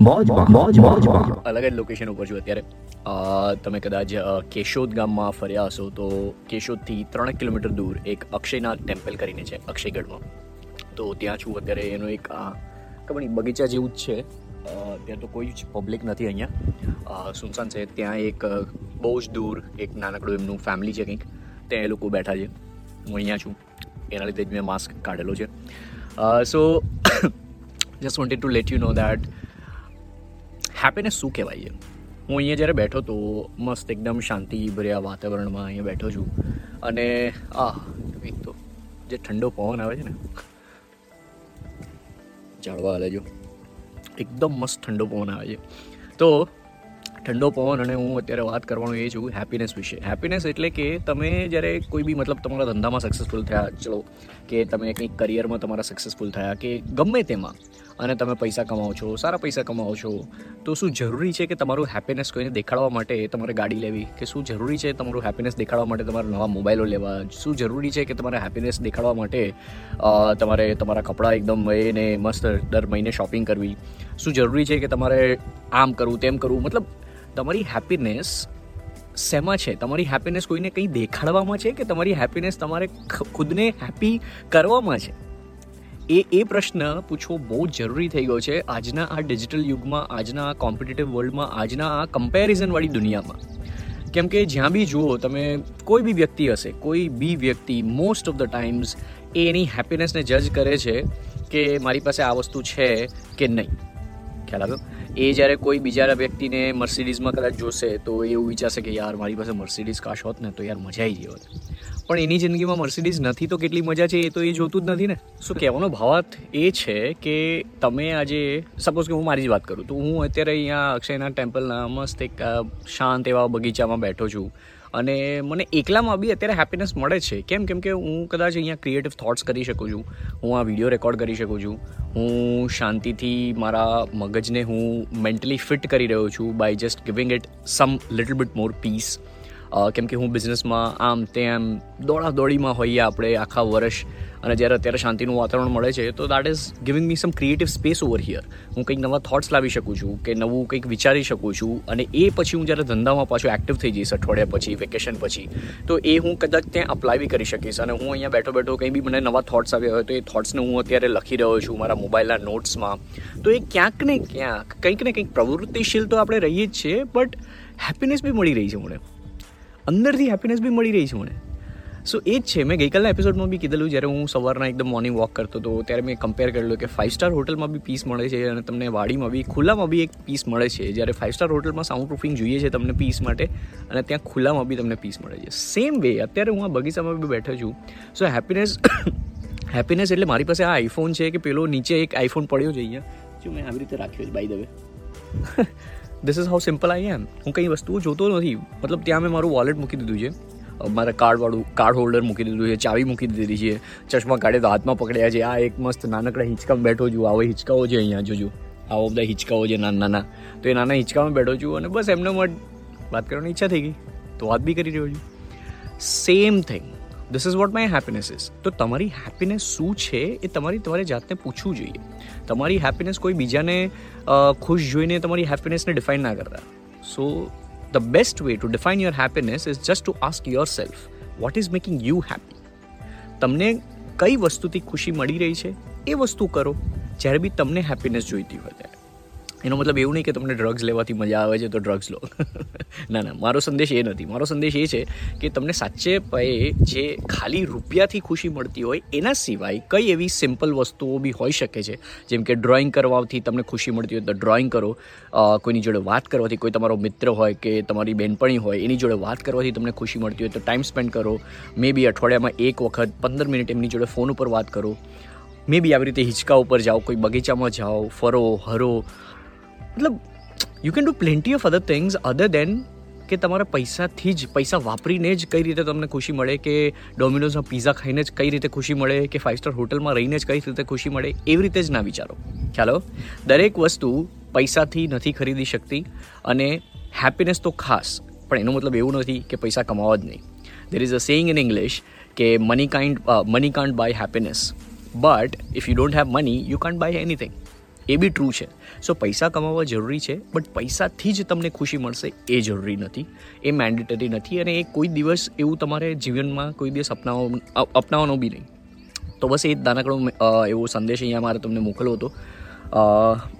મોજમાં મોજ મોજમાં. અલગ જ લોકેશન ઉપર છું અત્યારે. તમે કદાચ કેશોદ ગામમાં ફર્યા હશો તો કેશોદથી ત્રણ કિલોમીટર દૂર એક અક્ષયનાથ ટેમ્પલ કરીને છે, અક્ષયગઢમાં. તો ત્યાં છું અત્યારે, એનો એક ખબર નહીં, બગીચા જેવું જ છે. ત્યાં તો કોઈ જ પબ્લિક નથી અહીંયા. સુનસાન છે, ત્યાં એક બહુ જ દૂર એક નાનકડું એમનું ફેમિલી છે કંઈક. ત્યાં એ લોકો બેઠા છે. હું અહીંયા છું. એના લીધે જ મેં માસ્ક કાઢેલો છે. So just wanted to let you know that happiness શું કહેવાય છે હું અહીંયા જ્યારે બેઠો તો મસ્ત એકદમ શાંતિભર્યા વાતાવરણમાં અહીંયા બેઠો છું. અને, આ એક તો જે ઠંડો પવન આવે છે ને, ઝાડવા હાલે જો. એકદમ મસ્ત ઠંડો પવન આવે છે. તો ઠંડો પવન અને હું અત્યારે વાત કરવાનું એ છું હેપીનેસ વિશે. હેપીનેસ એટલે કે તમે જ્યારે કોઈ બી મતલબ તમારા ધંધામાં સક્સેસફુલ થયા, ચલો, કે તમે કંઈક કરિયરમાં તમારા સક્સેસફુલ થયા, કે ગમે તેમાં, અને તમે પૈસા કમાઓ છો, સારા પૈસા કમાઓ છો, તો શું જરૂરી છે કે તમારું હેપીનેસ કોઈને દેખાડવા માટે તમારે ગાડી લેવી? કે શું જરૂરી છે તમારું હેપીનેસ દેખાડવા માટે તમારે નવા મોબાઈલો લેવા? શું જરૂરી છે કે તમારે હેપીનેસ દેખાડવા માટે તમારે તમારા કપડાં એકદમ એને મસ્ત દર મહિને શોપિંગ કરવી? શું જરૂરી છે કે તમારે આમ કરવું તેમ કરવું મતલબ, તમારી હેપીનેસ શેમાં છે? તમારી હેપીનેસ કોઈને કંઈ દેખાડવામાં છે કે તમારી હેપીનેસ તમારે ખુદને હેપી કરવામાં છે? એ એ પ્રશ્ન પૂછવો બહુ જરૂરી થઈ ગયો છે આજના આ ડિજિટલ યુગમાં, આજના આ કોમ્પિટિટિવ વર્લ્ડમાં આજના આ કમ્પેરિઝનવાળી દુનિયામાં. કેમ કે જ્યાં બી જુઓ, તમે કોઈ બી વ્યક્તિ હશે, કોઈ બી વ્યક્તિ મોસ્ટ ઓફ ધ ટાઈમ્સ એ એની હેપીનેસને જજ કરે છે કે મારી પાસે આ વસ્તુ છે કે નહીં. ખ્યાલ આવ્યો? એ જ્યારે કોઈ બીજા વ્યક્તિને મર્સિડીઝમાં કદાચ જોશે, તો એવું વિચારશે કે યાર, મારી પાસે મર્સિડીઝ કાશ હોત ને, તો યાર મજા આવી ગઈ હોત. પણ એની જિંદગીમાં મર્સિડીઝ નથી તો કેટલી મજા છે એ તો એ જોતું જ નથી ને. શું કહેવાનો ભાવાર્થ એ છે કે તમે આજે સપોઝ કે હું મારી જ વાત કરું, તો હું અત્યારે અહીંયા અક્ષયના ટેમ્પલના મસ્ત એક શાંત એવા બગીચામાં બેઠો છું. અને મને એકલામાં બી અત્યારે હેપીનેસ મળે છે. કેમ? કેમ કે હું કદાચ અહીંયા ક્રિએટિવ થોટ્સ કરી શકું છું. હું આ વીડિયો રેકોર્ડ કરી શકું છું. હું શાંતિથી મારા મગજને હું મેન્ટલી ફિટ કરી રહ્યો છું by just giving it some little bit more peace કેમ કે હું બિઝનેસમાં આમ તેમ દોડા દોડીમાં હોઈએ આપણે આખા વર્ષ. અને જ્યારે અત્યારે શાંતિનું વાતાવરણ મળે છે, તો that is giving me some creative space over here હું કંઈક નવા થોટ્સ લાવી શકું છું, કે નવું કંઈક વિચારી શકું છું. અને એ પછી હું જ્યારે ધંધામાં પાછું એક્ટિવ થઈ જઈશ અઠવાડિયા પછી વેકેશન પછી, તો એ હું કદાચ ત્યાં અપ્લાય બી કરી શકીશ. અને હું અહીંયા બેઠો બેઠો કંઈ બી મને નવા થોટ્સ આવ્યા હોય, તો એ થોટ્સને હું અત્યારે લખી રહ્યો છું મારા મોબાઈલના નોટ્સમાં તો એ ક્યાંક ને ક્યાંક, કંઈક ને કંઈક પ્રવૃત્તિશીલ તો આપણે રહીએ જ છીએ બટ હેપીનેસ બી મળી રહી છે મને. અંદરથી હેપીનેસ બી મળી રહી છે મને. સો એ જ છે. મેં ગઈકાલના એપિસોડમાં બી કીધેલું જ્યારે હું સવારના એકદમ મોર્નિંગ વોક કરતો હતો ત્યારે મેં કમ્પેર કરેલું કે ફાઇવ સ્ટાર હોટલમાં બી પીસ મળે છે અને તમને વાડીમાં બી ખુલ્લામાં બી એક પીસ મળે છે. જ્યારે ફાઇવ સ્ટાર હોટલમાં સાઉન્ડ પ્રૂફિંગ જોઈએ છે તમને પીસ માટે અને ત્યાં ખુલ્લામાં બી તમને પીસ મળે છે. સેમ વે અત્યારે હું આ બગીચામાં બી બેઠો છું. સો હેપીનેસ હેપીનેસ એટલે મારી પાસે આ આઈફોન છે કે પેલો નીચે એક આઈફોન પડ્યો છે અહીંયા. જો મેં આવી રીતે રાખ્યો છે by the way this is how simple I am હું કંઈ વસ્તુઓ જોતો નથી. મતલબ ત્યાં મેં મારું વોલેટ મૂકી દીધું છે. મારા કાર્ડવાળું કાર્ડ હોલ્ડર મૂકી દીધું છે, ચાવી મૂકી દીધી છે. ચશ્મા કાઢે તો હાથમાં પકડ્યા છે. આ એક મસ્ત નાનકડા હિંચકામાં બેઠો છું. આવા હિંચકાઓ છે અહીંયા, જોજો. આવો બધા હિંચકાઓ છે નાના નાના. તો એ નાના હિંચકામાં બેઠો છું અને બસ એમને મત વાત કરવાની ઈચ્છા થઈ ગઈ. તો વાત બી કરી રહ્યો છું. Same thing this is what my happiness is તો તમારી હેપીનેસ શું છે એ તમારી તમારે જાતને પૂછવું જોઈએ. તમારી હેપીનેસ કોઈ બીજાને ખુશ જોઈને તમારી હેપીનેસને ડિફાઇન ના કરતા. So the best way to define your happiness is just to ask yourself what is making you happy તમને કઈ વસ્તુથી ખુશી મળી રહી છે? એ વસ્તુ કરો. જ્યારે બી તમને હેપીનેસ જોઈતી હોય ત્યારે. એનો મતલબ એવું નહીં કે તમને ડ્રગ્સ લેવાથી મજા આવે છે તો ડ્રગ્સ લો. ના ના, મારો સંદેશ એ નથી. મારો સંદેશ એ છે કે તમને સાચે પયે જે ખાલી રૂપિયાથી ખુશી મળતી હોય, એના સિવાય કઈ એવી સિમ્પલ વસ્તુઓ બી હોઈ શકે છે? જેમ કે ડ્રોઈંગ કરવાથી તમને ખુશી મળતી હોય તો ડ્રોઈંગ કરો. કોઈની જોડે વાત કરવાથી કોઈ તમારો મિત્ર હોય કે તમારી બહેનપણી હોય, એની જોડે વાત કરવાથી તમને ખુશી મળતી હોય તો ટાઈમ સ્પેન્ડ કરો. મે બી અઠવાડિયામાં એક વખત પંદર મિનિટ એમની જોડે ફોન ઉપર વાત કરો. મે બી આવી રીતે હિંચકા ઉપર જાઓ, કોઈ બગીચામાં જાઓ, ફરો, હરો મતલબ you can do plenty of other things other than કે તમારા પૈસાથી જ, પૈસા વાપરીને જ કઈ રીતે તમને ખુશી મળે, કે ડોમિનોઝમાં પીઝા ખાઈને જ કઈ રીતે ખુશી મળે, કે ફાઇવ સ્ટાર હોટલમાં રહીને જ કઈ રીતે ખુશી મળે, એવી રીતે જ ના વિચારો. ખ્યાલો દરેક વસ્તુ પૈસાથી નથી ખરીદી શકતી અને હેપીનેસ તો ખાસ, પણ એનો મતલબ એવું નથી કે પૈસા કમાવા જ નહીં. There is a saying in English કે money kind money can't buy happiness but if you don't have money you can't buy anything એ બી ટ્રુ છે. સો પૈસા કમાવવા જરૂરી છે બટ પૈસાથી જ તમને ખુશી મળશે એ જરૂરી નથી. એ મેન્ડેટરી નથી અને એ કોઈ દિવસ એવું તમારે જીવનમાં કોઈ દિવસ અપનાવવા અપનાવવાનો બી નહીં. તો બસ એ જ નાનકડો એવો સંદેશ અહીંયા મારે તમને મોકલવો હતો.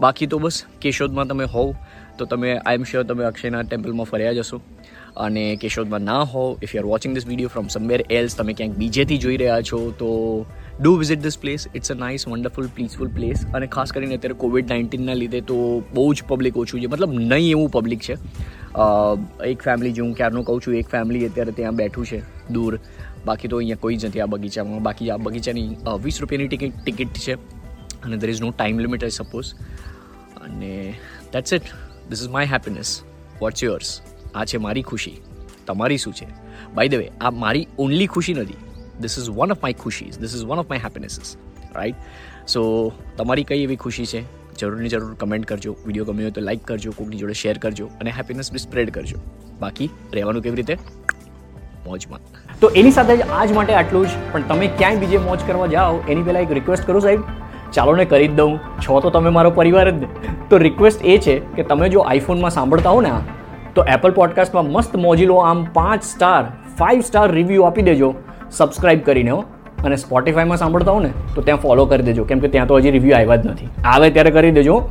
બાકી તો બસ કેશોદમાં તમે હોવ, તો તમે આઈ એમ શ્યોર તમે અક્ષયના ટેમ્પલમાં ફર્યા જશો અને કેશોદમાં ના હોવ if you are watching this video from somewhere else તમે ક્યાંક બીજેથી જોઈ રહ્યા છો, તો do visit this place it's a nice wonderful peaceful place અને ખાસ કરીને અત્યારે કોવિડ નાઇન્ટીનના લીધે તો બહુ જ પબ્લિક ઓછું છે. મતલબ નહીં એવું પબ્લિક છે. એક ફેમિલી જે હું ક્યારનું કહું છું, એક ફેમિલી અત્યારે ત્યાં બેઠું છે, દૂર. બાકી તો અહીંયા કોઈ જ નથી આ બગીચામાં. બાકી આ બગીચાની વીસ રૂપિયાની ટિકિટ ટિકિટ છે. અને there is no time limit I suppose અને that's it this is my happiness what's yours આ છે મારી ખુશી. તમારી શું છે? બાય ધ વે આ મારી ઓનલી ખુશી નથી. This is one of my ખુશીઝ this is one of my happinesses right so તમારી કઈ એવી ખુશી છે? જરૂરની જરૂર કમેન્ટ કરજો. વીડિયો ગમ્યો હોય તો લાઈક કરજો, કોકની જોડે શેર કરજો અને હેપીનેસ બી સ્પ્રેડ કરજો. બાકી, રહેવાનું કેવી રીતે? મોજમાં. તો એની સાથે જ આજ માટે આટલું જ. પણ તમે ક્યાંય બીજે મોજ કરવા જાઓ, એની પહેલાં એક રિક્વેસ્ટ કરું સાહેબ. ચાલો ને કરી જ દઉં. છો તો તમે મારો પરિવાર જ. તો રિક્વેસ્ટ એ છે કે તમે જો આઈફોનમાં સાંભળતા હો ને આ, તો એપલ પોડકાસ્ટમાં મસ્ત મોજીલો આમ પાંચ સ્ટાર ફાઇવ સ્ટાર રિવ્યૂ આપી દેજો. સબસ્ક્રાઇબ કરીને હો. અને સ્પોટિફાઈમાં સાંભળતા હો ને, તો ત્યાં ફોલો કરી દેજો. કેમ કે ત્યાં તો હજી રિવ્યૂ આવ્યા જ નથી. આવે ત્યારે કરી દેજો.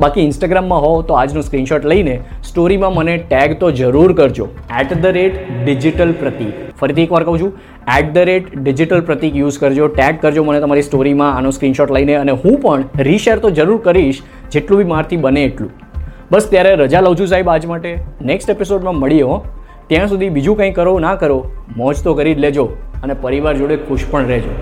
બાકી ઇન્સ્ટાગ્રામમાં હો તો આજનો સ્ક્રીનશોટ લઈને સ્ટોરીમાં મને ટેગ તો જરૂર કરજો. એટ ધ રેટ ડિજિટલ પ્રતીક ફરીથી એકવાર કહું છું at the rate digital Pratik use કરજો ટેગ કરજો મને તમારી સ્ટોરીમાં આનો સ્ક્રીનશોટ લઈને અને હું પણ રીશેર તો જરૂર કરીશ, જેટલું બી મારથી બને એટલું. બસ ત્યારે રજા લઉં છું સાહેબ આજ માટે. નેક્સ્ટ એપિસોડમાં મળીએ હો. ત્યાં સુધી બીજું કંઈ કરો, ના કરો, મોજ તો કરી જ લેજો અને પરિવાર જોડે ખુશ પણ રહેજો.